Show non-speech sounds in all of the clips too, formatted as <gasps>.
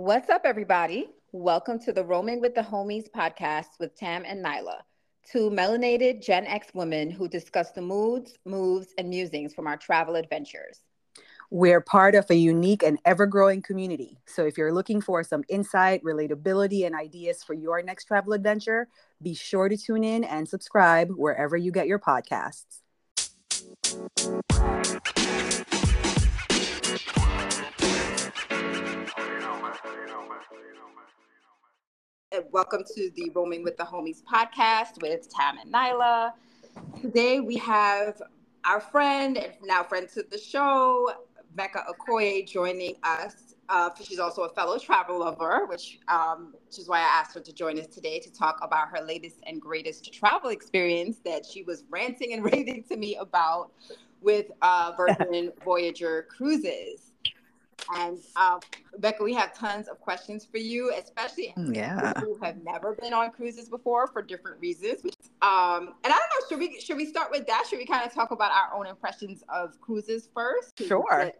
What's up, everybody? Welcome to the Roaming with the Homies podcast with Tam and Nyla, two melanated Gen X women who discuss the moods, moves, and musings from our travel adventures. We're part of a unique and ever growing community. So if you're looking for some insight, relatability, and ideas for your next travel adventure, be sure to tune in and subscribe wherever you get your podcasts. Welcome to the Roaming with the Homies podcast with Tam and Nyla. Today we have our friend and now friend to the show, Mecca Okoye, joining us. Uh, she's also a fellow travel lover, which, um, which is why I asked her to join us today to talk about her latest and greatest travel experience that she was ranting and <laughs> raving to me about with uh, Virgin Voyager Cruises. And um, Becca, we have tons of questions for you, especially mm, yeah. who have never been on cruises before for different reasons. Um, and I don't know, should we should we start with that? Should we kind of talk about our own impressions of cruises first? Sure.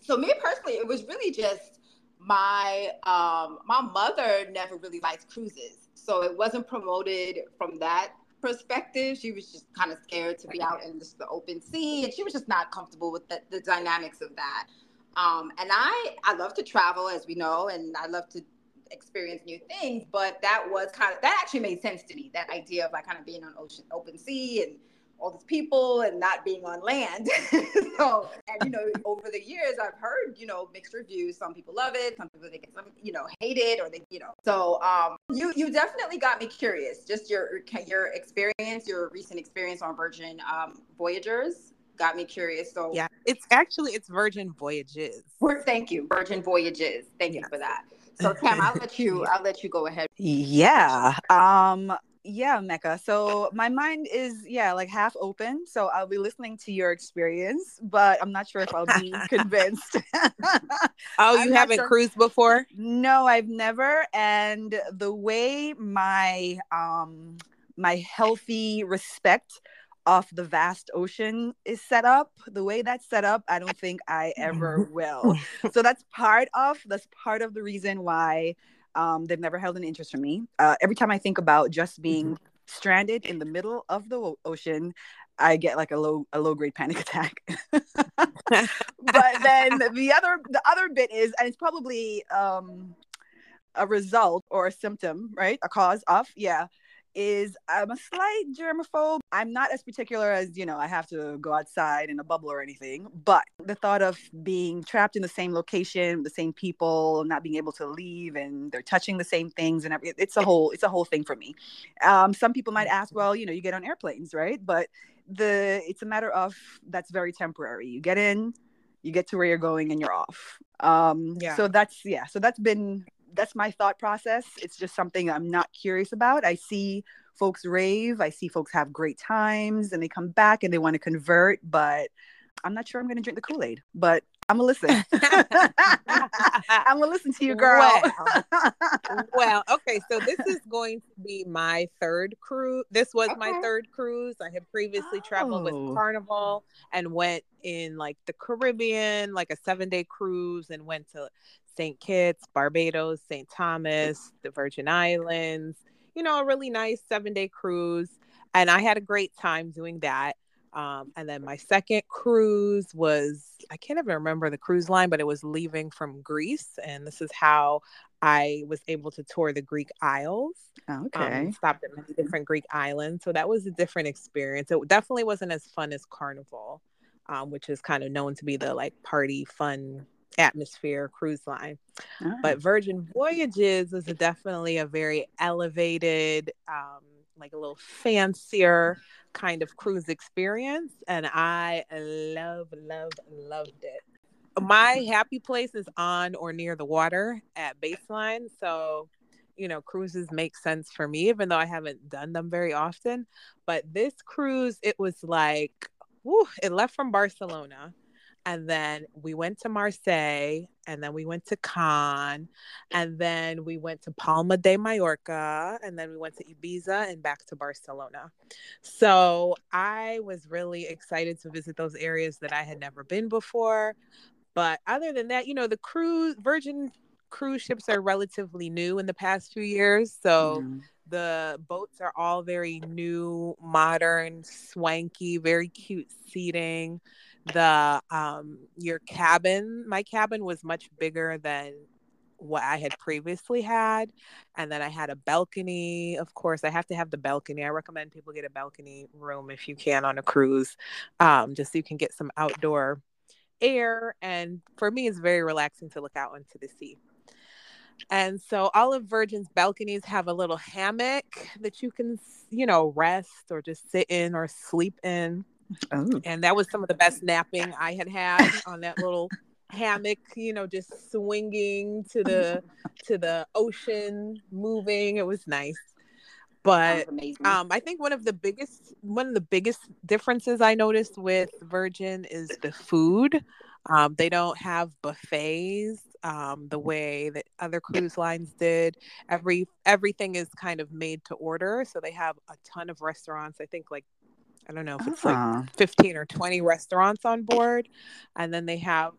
So me personally, it was really just my um, my mother never really liked cruises, so it wasn't promoted from that perspective. She was just kind of scared to be out in just the open sea, and she was just not comfortable with the, the dynamics of that. Um, and I, I love to travel, as we know, and I love to experience new things. But that was kind of that actually made sense to me. That idea of like kind of being on ocean, open sea, and all these people, and not being on land. <laughs> so, and you know, over the years, I've heard you know mixed reviews. Some people love it, some people think it's you know hate it, or they you know. So, um, you you definitely got me curious. Just your your experience, your recent experience on Virgin um, Voyagers got me curious. So yeah, it's actually it's Virgin Voyages. thank you, Virgin Voyages. Thank yes. you for that. So Tam, I'll let you. <laughs> I'll let you go ahead. Yeah. Um. Yeah, Mecca. So my mind is yeah like half open. So I'll be listening to your experience, but I'm not sure if I'll be <laughs> convinced. <laughs> oh, you haven't sure. cruised before? No, I've never. And the way my um my healthy respect off the vast ocean is set up the way that's set up i don't think i ever <laughs> will. So that's part of that's part of the reason why um, they've never held an interest for me. Uh, every time i think about just being mm-hmm. stranded in the middle of the ocean i get like a low a low grade panic <laughs> attack. But then <laughs> the other the other bit is and it's probably um a result or a symptom right? A cause of yeah is I'm a slight germaphobe. I'm not as particular as, you know, I have to go outside in a bubble or anything, but the thought of being trapped in the same location, the same people, not being able to leave and they're touching the same things and it's a whole it's a whole thing for me. Um, some people might ask, well, you know, you get on airplanes, right? But the it's a matter of that's very temporary. You get in, you get to where you're going and you're off. Um, yeah. so that's yeah, so that's been that's my thought process. It's just something I'm not curious about. I see folks rave, I see folks have great times and they come back and they want to convert, but I'm not sure I'm going to drink the Kool Aid, but I'm gonna listen. <laughs> <laughs> I'm gonna listen to you, girl. Well, <laughs> well, okay. So this is going to be my third cruise. This was okay. my third cruise. I had previously oh. traveled with oh. Carnival and went in like the Caribbean, like a seven day cruise, and went to St. Kitts, Barbados, St. Thomas, the Virgin Islands, you know, a really nice seven day cruise. And I had a great time doing that. Um, and then my second cruise was, I can't even remember the cruise line, but it was leaving from Greece. And this is how I was able to tour the Greek Isles. Um, okay. Um, stopped at many different Greek islands. So that was a different experience. It definitely wasn't as fun as Carnival, um, which is kind of known to be the like party, fun atmosphere cruise line. Oh. But Virgin Voyages is a definitely a very elevated, um, like a little fancier kind of cruise experience. And I love, love, loved it. My happy place is on or near the water at baseline. So, you know, cruises make sense for me, even though I haven't done them very often. But this cruise, it was like, whew, it left from Barcelona and then we went to Marseille, and then we went to Cannes, and then we went to Palma de Mallorca, and then we went to Ibiza and back to Barcelona. So I was really excited to visit those areas that I had never been before. But other than that, you know, the cruise, Virgin cruise ships are relatively new in the past few years. So mm. the boats are all very new, modern, swanky, very cute seating. The um your cabin, my cabin was much bigger than what I had previously had. And then I had a balcony. Of course, I have to have the balcony. I recommend people get a balcony room if you can on a cruise, um, just so you can get some outdoor air. And for me, it's very relaxing to look out into the sea. And so all of Virgin's balconies have a little hammock that you can, you know, rest or just sit in or sleep in. Oh. And that was some of the best napping I had had on that little hammock, you know, just swinging to the to the ocean, moving. It was nice. But um, I think one of the biggest one of the biggest differences I noticed with Virgin is the food. Um, they don't have buffets um, the way that other cruise lines did. Every everything is kind of made to order, so they have a ton of restaurants. I think like I don't know if it's uh-huh. like 15 or 20 restaurants on board. And then they have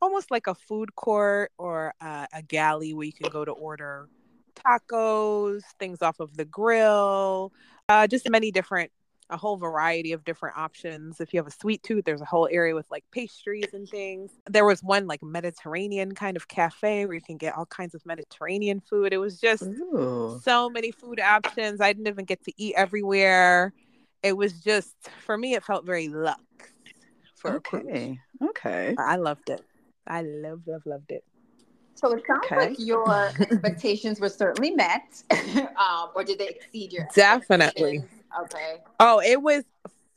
almost like a food court or uh, a galley where you can go to order tacos, things off of the grill, uh, just many different, a whole variety of different options. If you have a sweet tooth, there's a whole area with like pastries and things. There was one like Mediterranean kind of cafe where you can get all kinds of Mediterranean food. It was just Ooh. so many food options. I didn't even get to eat everywhere. It was just, for me, it felt very luxe for okay. Okay. I loved it. I loved, loved, loved it. So it sounds okay. like your <laughs> expectations were certainly met, <laughs> um, or did they exceed your? Definitely. Okay. Oh, it was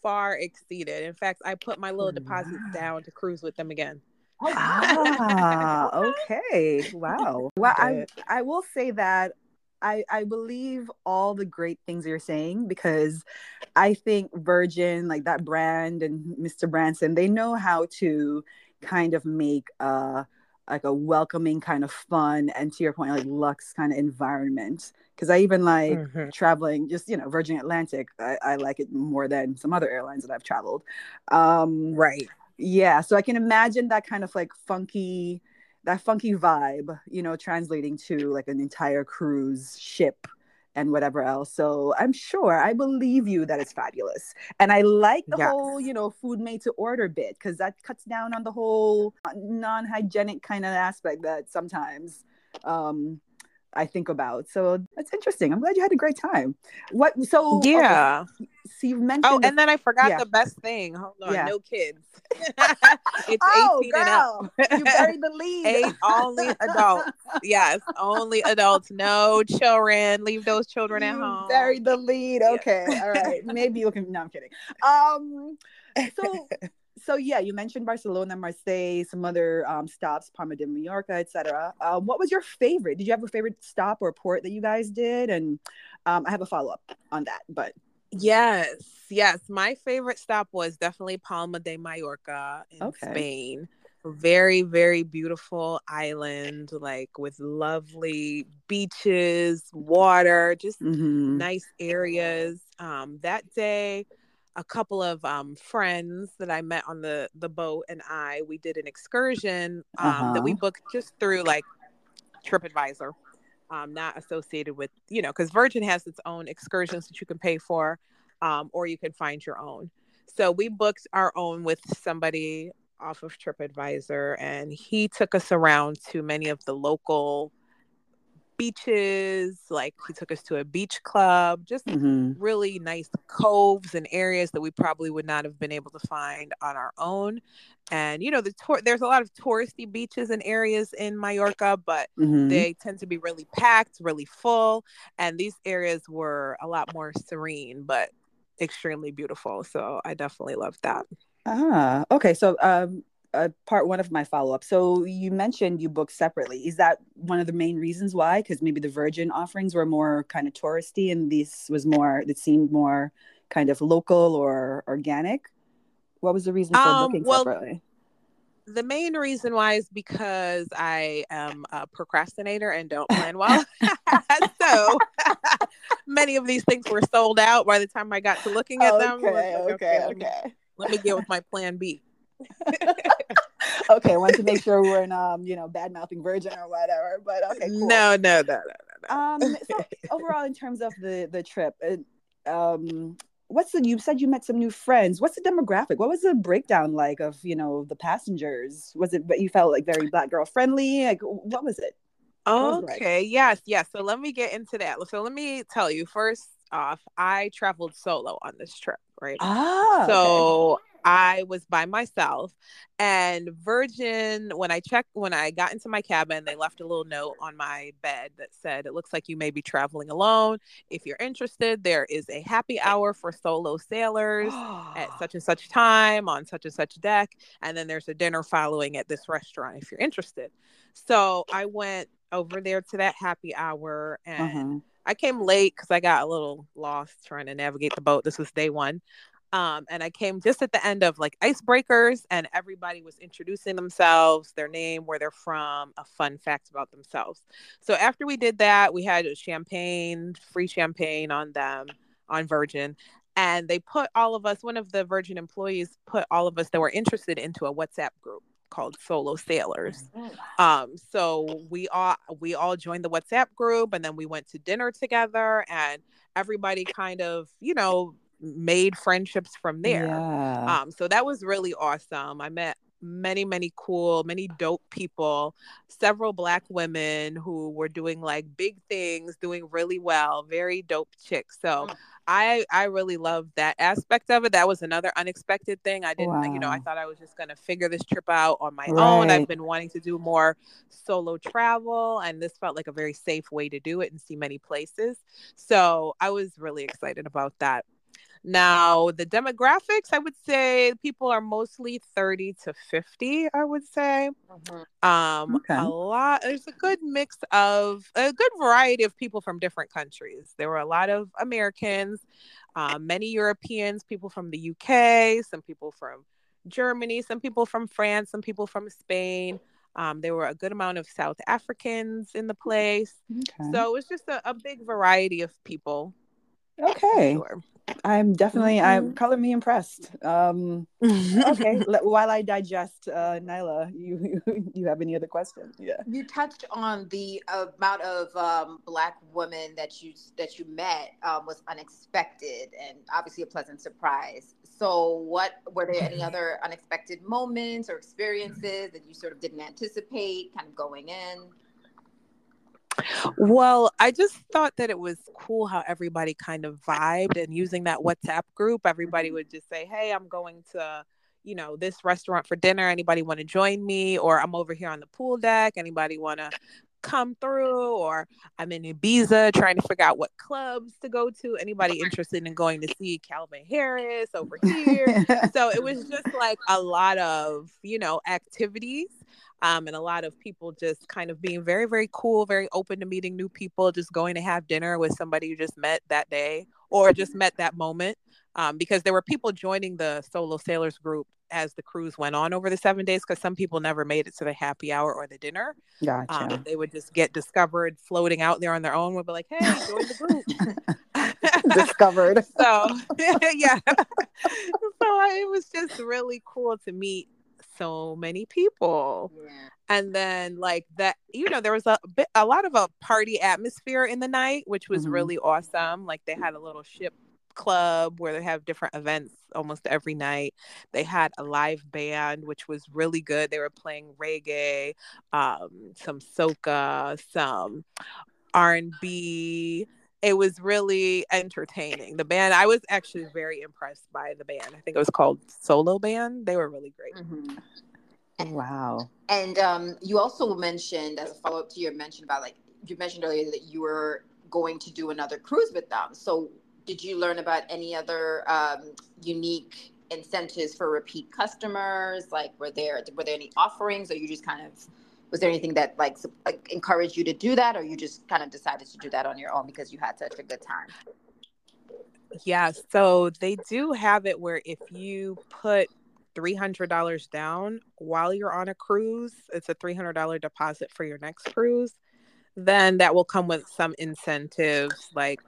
far exceeded. In fact, I put my little deposits down to cruise with them again. ah, <laughs> okay. Wow. Well, I I will say that I I believe all the great things you're saying because I think Virgin, like that brand and Mr. Branson, they know how to kind of make a like a welcoming kind of fun and to your point like luxe kind of environment because i even like mm-hmm. traveling just you know virgin atlantic I, I, like it more than some other airlines that i've traveled um right yeah so i can imagine that kind of like funky that funky vibe you know translating to like an entire cruise ship and whatever else. So I'm sure I believe you that it's fabulous. And I like the yes. whole, you know, food made to order bit because that cuts down on the whole non hygienic kind of aspect that sometimes um, I think about. So that's interesting. I'm glad you had a great time. What? So yeah. Okay, so you mentioned. Oh, and then I forgot yeah. the best thing. Hold on, yeah. no kids. <laughs> it's oh, 18 girl. and up. you buried the lead. Eight only adults. Yes, only adults. No children. Leave those children you at home. Buried the lead. Okay, yeah. all right. Maybe you can. No, I'm kidding. Um. So so yeah, you mentioned Barcelona, Marseille, some other um, stops, Palma de Mallorca, etc. Um, what was your favorite? Did you have a favorite stop or port that you guys did? And um, I have a follow up on that, but yes, yes, my favorite stop was definitely Palma de Mallorca in okay. Spain. Very, very beautiful island, like with lovely beaches, water, just mm-hmm. nice areas. Um, that day, a couple of um, friends that I met on the the boat and I we did an excursion um, uh-huh. that we uh-huh. booked just through like TripAdvisor, um, not associated with you know because Virgin has its own excursions that you can pay for, um, or you can find your own. So we booked our own with somebody off of TripAdvisor, and he took us around to many of the local beaches. Like he took us to a beach club, just mm-hmm. really nice coves and areas that we probably would not have been able to find on our own. And you know, the tour there's a lot of touristy beaches and areas in Mallorca, but mm-hmm. they tend to be really packed, really full. And these areas were a lot more serene, but extremely beautiful. So I definitely loved that. Ah, okay. So um uh, part one of my follow up. So you mentioned you booked separately. Is that one of the main reasons why? Because maybe the Virgin offerings were more kind of touristy, and this was more. It seemed more kind of local or organic. What was the reason for um, booking well, separately? The main reason why is because I am a procrastinator and don't plan well. <laughs> <laughs> so <laughs> many of these things were sold out by the time I got to looking at okay, them. Like, okay, okay, okay. Let me, let me get with my plan B. <laughs> okay, I want to make sure we we're not, um, you know, bad mouthing Virgin or whatever. But okay, cool. No, no, no, no, no. Um, so <laughs> overall, in terms of the the trip, um, what's the? You said you met some new friends. What's the demographic? What was the breakdown like of you know the passengers? Was it? But you felt like very black girl friendly. Like, what was it? Okay. Yes. Yes. So let me get into that. So let me tell you first off, I traveled solo on this trip, right? Ah. So okay. I was by myself and Virgin when I checked when I got into my cabin they left a little note on my bed that said it looks like you may be traveling alone if you're interested there is a happy hour for solo sailors at <gasps> such and such time on such and such deck and then there's a dinner following at this restaurant if you're interested so I went over there to that happy hour and uh-huh. I came late because I got a little lost trying to navigate the boat. This was day one. Um, and I came just at the end of like icebreakers, and everybody was introducing themselves, their name, where they're from, a fun fact about themselves. So after we did that, we had champagne, free champagne on them on Virgin. And they put all of us, one of the Virgin employees put all of us that were interested into a WhatsApp group called Solo Sailors. Mm. Um, so we all we all joined the WhatsApp group and then we went to dinner together and everybody kind of, you know, made friendships from there. Yeah. Um, so that was really awesome. I met many many cool many dope people several black women who were doing like big things doing really well very dope chicks so mm. i i really loved that aspect of it that was another unexpected thing i didn't wow. you know i thought i was just going to figure this trip out on my right. own i've been wanting to do more solo travel and this felt like a very safe way to do it and see many places so i was really excited about that now, the demographics, I would say people are mostly 30 to 50, I would say. Mm-hmm. Um, okay. A lot, there's a good mix of a good variety of people from different countries. There were a lot of Americans, uh, many Europeans, people from the UK, some people from Germany, some people from France, some people from Spain. Um, there were a good amount of South Africans in the place. Okay. So it was just a, a big variety of people. Okay. Sure. I'm definitely mm-hmm. I'm color me impressed. Um, okay, <laughs> let, while I digest, uh, Nyla, you <laughs> you have any other questions? Yeah, you touched on the amount of um, black women that you that you met um, was unexpected and obviously a pleasant surprise. So, what were there any other unexpected moments or experiences that you sort of didn't anticipate, kind of going in? Well, I just thought that it was cool how everybody kind of vibed and using that WhatsApp group, everybody mm-hmm. would just say, Hey, I'm going to, you know, this restaurant for dinner. Anybody want to join me? Or I'm over here on the pool deck. Anybody want to come through? Or I'm in Ibiza trying to figure out what clubs to go to. Anybody interested in going to see Calvin Harris over here? <laughs> so it was just like a lot of, you know, activities um, and a lot of people just kind of being very, very cool, very open to meeting new people, just going to have dinner with somebody you just met that day or just met that moment. Um, because there were people joining the solo sailors group as the cruise went on over the seven days because some people never made it to the happy hour or the dinner. Gotcha. Um, they would just get discovered floating out there on their own. Would be like, "Hey, join the group." <laughs> <laughs> discovered. so <laughs> yeah, so it was just really cool to meet so many people. Yeah. And then like that, you know, there was a bit a lot of a party atmosphere in the night, which was mm-hmm. really awesome. Like they had a little ship club where they have different events almost every night. They had a live band, which was really good. They were playing reggae, um, some soca, some R and B, it was really entertaining. The band, I was actually very impressed by the band. I think it was called Solo Band. They were really great. Mm-hmm. Wow. And um, you also mentioned, as a follow up to your mention about like, you mentioned earlier that you were going to do another cruise with them. So, did you learn about any other um, unique incentives for repeat customers? Like, were there were there any offerings, or you just kind of was there anything that like, like encouraged you to do that or you just kind of decided to do that on your own because you had such a good time yeah so they do have it where if you put $300 down while you're on a cruise it's a $300 deposit for your next cruise then that will come with some incentives like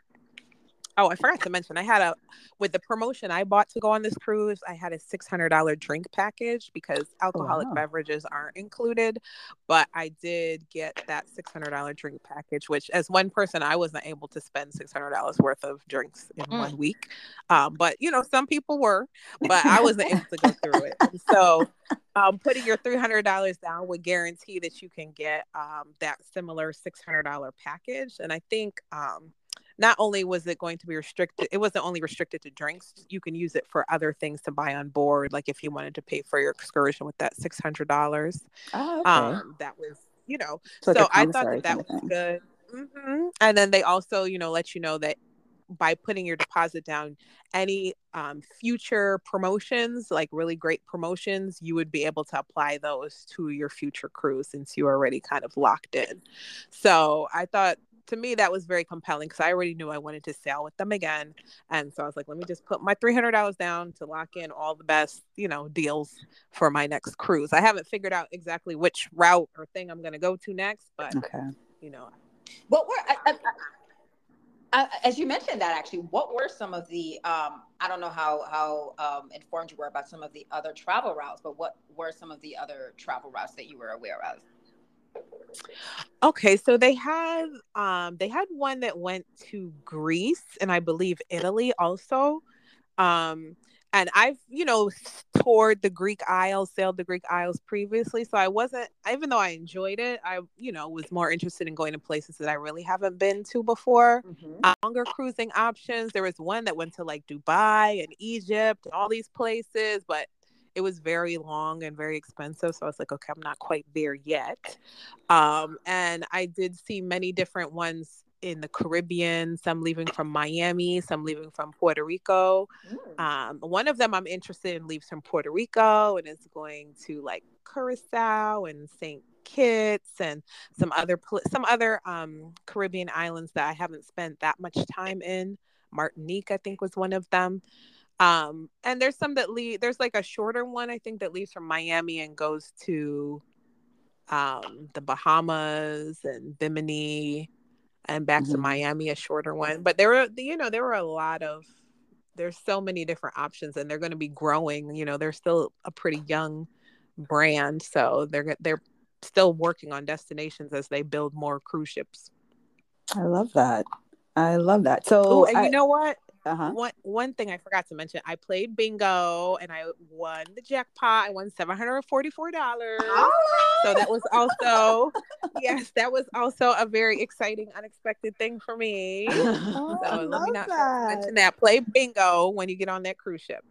Oh, I forgot to mention, I had a with the promotion I bought to go on this cruise. I had a six hundred dollar drink package because alcoholic wow. beverages aren't included, but I did get that six hundred dollar drink package. Which, as one person, I wasn't able to spend six hundred dollars worth of drinks in Mm. one week. Um, but you know, some people were, but I wasn't able to go through it. So, um, putting your three hundred dollars down would guarantee that you can get um, that similar six hundred dollar package. And I think um, not only was it going to be restricted, it wasn't only restricted to drinks. You can use it for other things to buy on board, like if you wanted to pay for your excursion with that six hundred dollars. Oh, okay. Um, that was, you know, So, like so a I thought that that was thing. good. hmm And then they also, you know, let you know that by putting your deposit down, any um, future promotions, like really great promotions, you would be able to apply those to your future cruise since you are already kind of locked in. So I thought to me that was very compelling because I already knew I wanted to sail with them again. And so I was like, let me just put my $300 down to lock in all the best, you know, deals for my next cruise. I haven't figured out exactly which route or thing I'm going to go to next, but Okay. you know, What were I, I, I, as you mentioned that actually? What were some of the? Um, I don't know how how um, informed you were about some of the other travel routes, but what were some of the other travel routes that you were aware of? Okay, so they had um they had one that went to Greece and I believe Italy also. Um and I've, you know, toured the Greek Isles, sailed the Greek Isles previously, so I wasn't even though I enjoyed it, I, you know, was more interested in going to places that I really haven't been to before. Uh, longer cruising options. There was one that went to like Dubai and Egypt and all these places, but it was very long and very expensive. So I was like, okay, I'm not quite there yet. Um, and I did see many different ones in the Caribbean, some leaving from Miami, some leaving from Puerto Rico. Um, one of them I'm interested in leaves from Puerto Rico and is going to like Curacao and St. Kitts and some other some other um, Caribbean islands that I haven't spent that much time in. Martinique, I think, was one of them. Um, and there's some that leave. There's like a shorter one I think that leaves from Miami and goes to um, the Bahamas and Bimini and back to Mhm. Miami, a shorter one. But there were, you know, there were a lot of. There's so many different options, and they're going to be growing. You know, they're still a pretty young brand, so they're they're still working on destinations as they build more cruise ships. I love that. I love that. So, Oh, and I, you know what? Uh-huh. One one thing I forgot to mention, I played bingo and I won the jackpot. I won seven hundred and forty four dollars. So that was also yes, that was also a very exciting, unexpected thing for me. Oh, <laughs> So let me not that. mention that. Play bingo when you get on that cruise ship.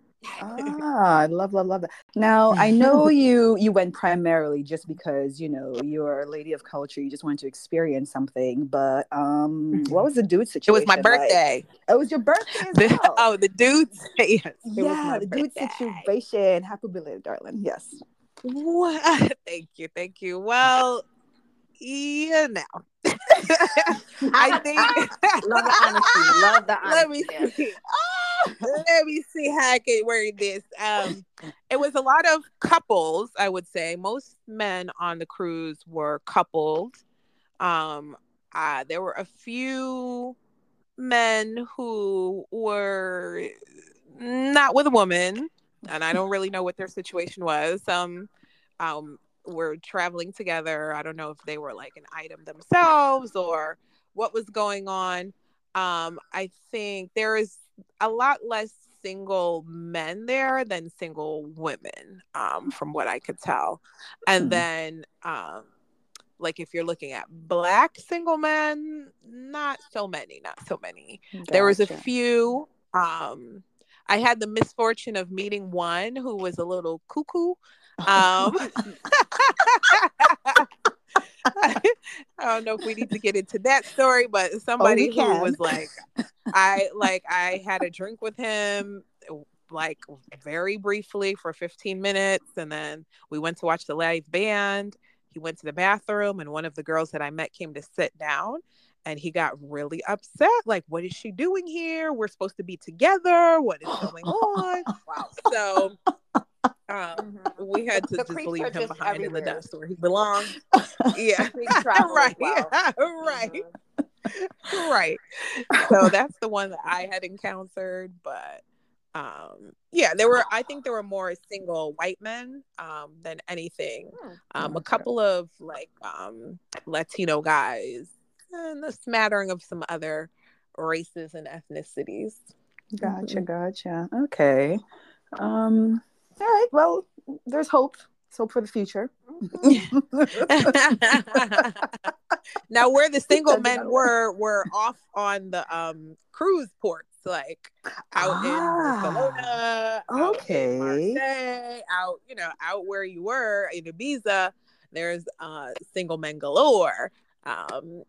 Ah, I love, love, love that. Now I know <laughs> you you went primarily just because you know you're a lady of culture. You just wanted to experience something. But um, what was the dude situation? It was my birthday. Oh, it was your birthday as <laughs> The- well. oh, the dudes. <laughs> yes. it was yeah, my the dude birthday. situation. Happy belated, darling. Yes. What? Thank you, thank you. Well, yeah, now. I think Love the honesty. Love the let me honesty. see. <laughs> let me see how I can word this. Um, it was a lot of couples, I would say. Most men on the cruise were coupled. Um, uh, there were a few men who were not with a woman, and I don't really know what their situation was. Um, um, were traveling together. I don't know if they were like an item themselves or what was going on. Um, I think there is a lot less single men there than single women, um, from what I could tell. And Hmm. then, um, like if you're looking at black single men, not so many, not so many. There was a few. Um, I had the misfortune of meeting one who was a little cuckoo. Um, <laughs> <laughs> I don't know if we need to get into that story, but oh, somebody who can. was like, I like I had a drink with him like very briefly for 15 minutes and then we went to watch the live band. He went to the bathroom and one of the girls that I met came to sit down and he got really upset like what is she doing here? We're supposed to be together. What is going <gasps> on? Wow. So um, <laughs> we had to The just leave him just behind in the dust where he belonged. <laughs> Yeah. Creep <laughs> travel as right. well. Yeah. Right. Mhm. right. So that's the one that I had encountered, but um yeah there were i think there were more single white men um than anything hmm. um a couple of like um latino guys and a smattering of some other races and ethnicities gotcha mm-hmm. gotcha okay um all right well there's hope there's hope for the future <laughs> now where the single men were were off on the um cruise ports like out ah, in Barcelona, okay, out in Marseille, out you know out where you were in Ibiza. There's uh single men galore. Um,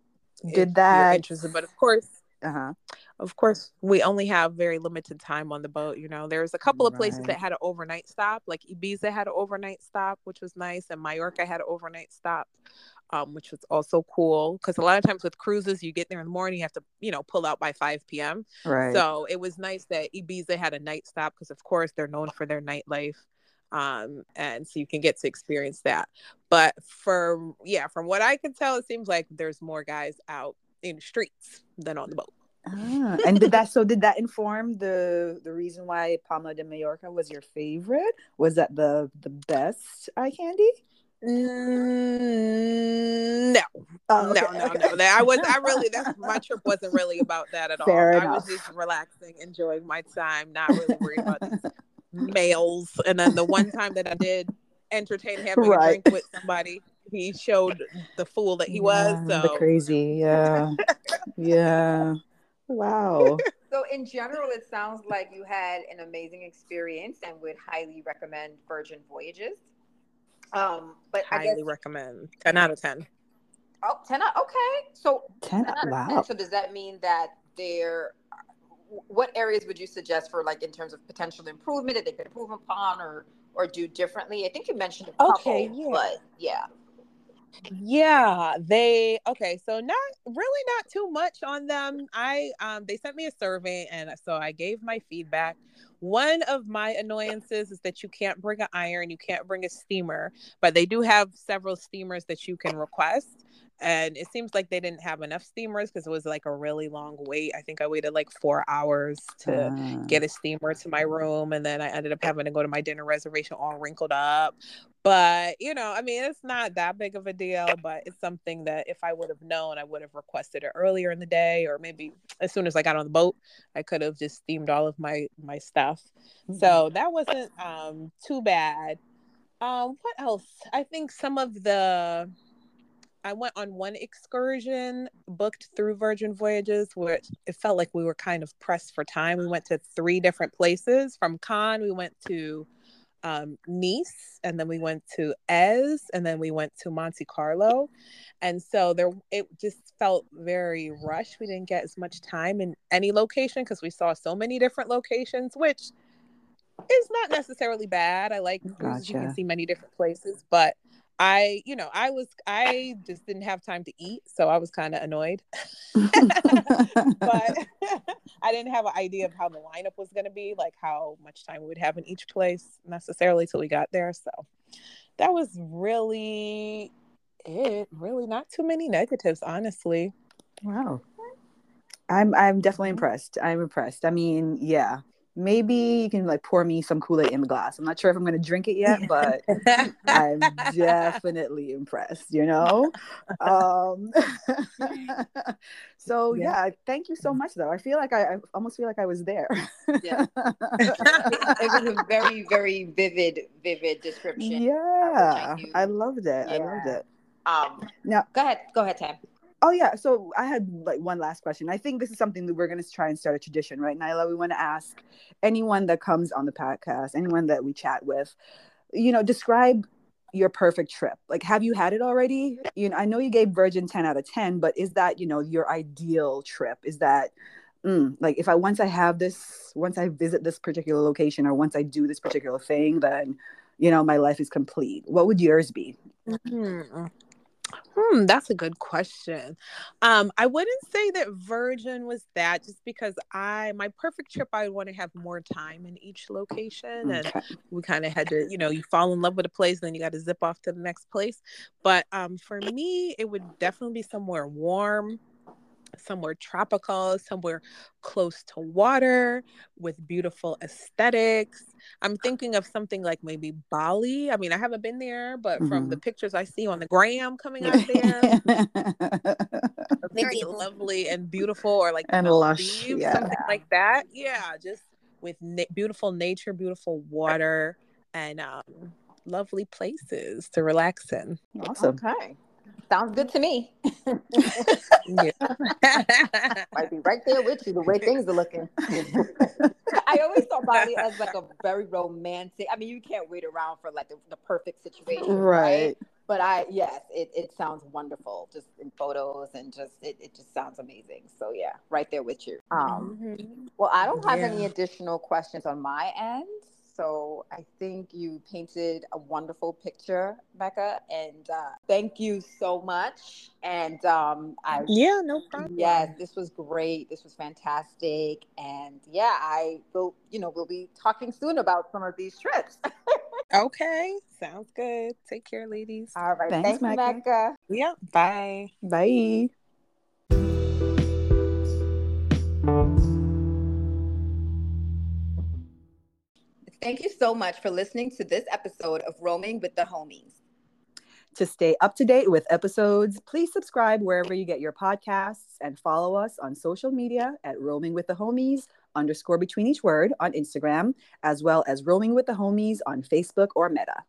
Did that interested, but of course, uh-huh. Of course, we only have very limited time on the boat. You know, there's a couple of places right. that had an overnight stop, like Ibiza had an overnight stop, which was nice, and Mallorca had an overnight stop, um, which was also cool. Because a lot of times with cruises, you get there in the morning, you have to, you know, pull out by 5 p.m. Right. So it was nice that Ibiza had a night stop because, of course, they're known for their nightlife um and so you can get to experience that but for yeah from what i can tell it seems like there's more guys out in the streets than on the boat. Ah, and did that so did that inform the the reason why Palma de Mallorca was your favorite? Was that the the best eye candy? Mm, no, oh, okay, no, no, okay. no. I was, I really, that's <laughs> my trip wasn't really about that at Fair all. Enough. I was just relaxing, enjoying my time, not really worried about these males. And then the one time that I did entertain having right. a drink with somebody, he showed the fool that he yeah, was. So the crazy, yeah, yeah. Wow. So in general, it sounds like you had an amazing experience and would highly recommend Virgin Voyages. Um, but highly I guess, recommend ten out of ten. Oh, 10 out, okay. So 10, 10 wow. 10. So does that mean that there what areas would you suggest for like in terms of potential improvement that they could improve upon or or do differently? I think you mentioned a couple, okay, yeah. but yeah. Yeah, they okay, so not really not too much on them. I um they sent me a survey and so I gave my feedback. One of my annoyances is that you can't bring an iron, you can't bring a steamer, but they do have several steamers that you can request and it seems like they didn't have enough steamers because it was like a really long wait. I think I waited like four hours to uh. get a steamer to my room, and then I ended up having to go to my dinner reservation all wrinkled up. But you know, I mean, it's not that big of a deal, but it's something that if I would have known, I would have requested it earlier in the day, or maybe as soon as I got on the boat, I could have just steamed all of my my stuff. Mm-hmm. So that wasn't um, too bad. Um, what else? I think some of the I went on one excursion booked through Virgin Voyages, which it felt like we were kind of pressed for time. We went to three different places. From Cannes, we went to um, Nice, and then we went to Èze, and then we went to Monte Carlo. And so there, it just felt very rushed. We didn't get as much time in any location because we saw so many different locations, which is not necessarily bad. I like gotcha. you can see many different places, but I, you know, I was, I just didn't have time to eat. So I was kind of annoyed. <laughs> but <laughs> I didn't have an idea of how the lineup was going to be, like how much time we would have in each place necessarily till we got there. So that was really it. Really, not too many negatives, honestly. Wow. I'm I'm definitely mm-hmm. impressed. I'm impressed. I mean, yeah, maybe you can like pour me some Kool-Aid in the glass. I'm not sure if I'm going to drink it yet, but I'm definitely impressed, you know? Um, <laughs> so <laughs> yeah. yeah. thank you so much though. I feel like I, I almost feel like I was there. yeah. <laughs> it was a very, very vivid, vivid description. Yeah. I loved it. Yeah. I loved it. Um, now go ahead. Go ahead, Tam. Oh yeah, so I had like one last question. I think this is something that we're going to try and start a tradition, right, Nyla? We want to ask anyone that comes on the podcast, anyone that we chat with, you know, describe your perfect trip. Like, have you had it already? You know, I know you gave Virgin ten out of ten, but is that you know your ideal trip? Is that mm, like if I once I have this, once I visit this particular location, or once I do this particular thing, then you know my life is complete. What would yours be? Mm-hmm. Hmm, that's a good question. Um, I wouldn't say that Virgin was that just because I my perfect trip I want to have more time in each location and we kind of had to, you know, you fall in love with a place and then you got to zip off to the next place. But um for me it would definitely be somewhere warm somewhere tropical, somewhere close to water with beautiful aesthetics. I'm thinking of something like maybe Bali. I mean, I haven't been there, but mm-hmm. from the mm-hmm. pictures I see on the gram coming out <laughs> there, very lovely and beautiful, or like and lush, yeah. something like that. Yeah, just with na- beautiful nature, beautiful water, and um, lovely places to relax in. Awesome. Okay. Sounds good to me. Might be right there with you the way things are looking. I always thought Bali as like a very romantic. I mean, you can't wait around for like the, the perfect situation, right. right? But I, yes, it, it sounds wonderful just in photos and just it, it just sounds amazing. So yeah, right there with you. Um, mm-hmm. Well, I don't have yeah. any additional questions on my end. So I think you painted a wonderful picture, Becca, and uh, thank you so much. And um, I yeah, no problem. Yes, this was great. This was fantastic, and yeah, I will. You know, we'll be talking soon about some of these trips. <laughs> okay, sounds good. Take care, ladies. All right, thanks, thanks Mecca. Mecca. Yeah, bye. Bye. Thank you so much for listening to this episode of Roaming with the Homies. To stay up to date with episodes, please subscribe wherever you get your podcasts and follow us on social media at Roaming with the Homies underscore between each word on Instagram, as well as Roaming with the Homies on Facebook or Meta.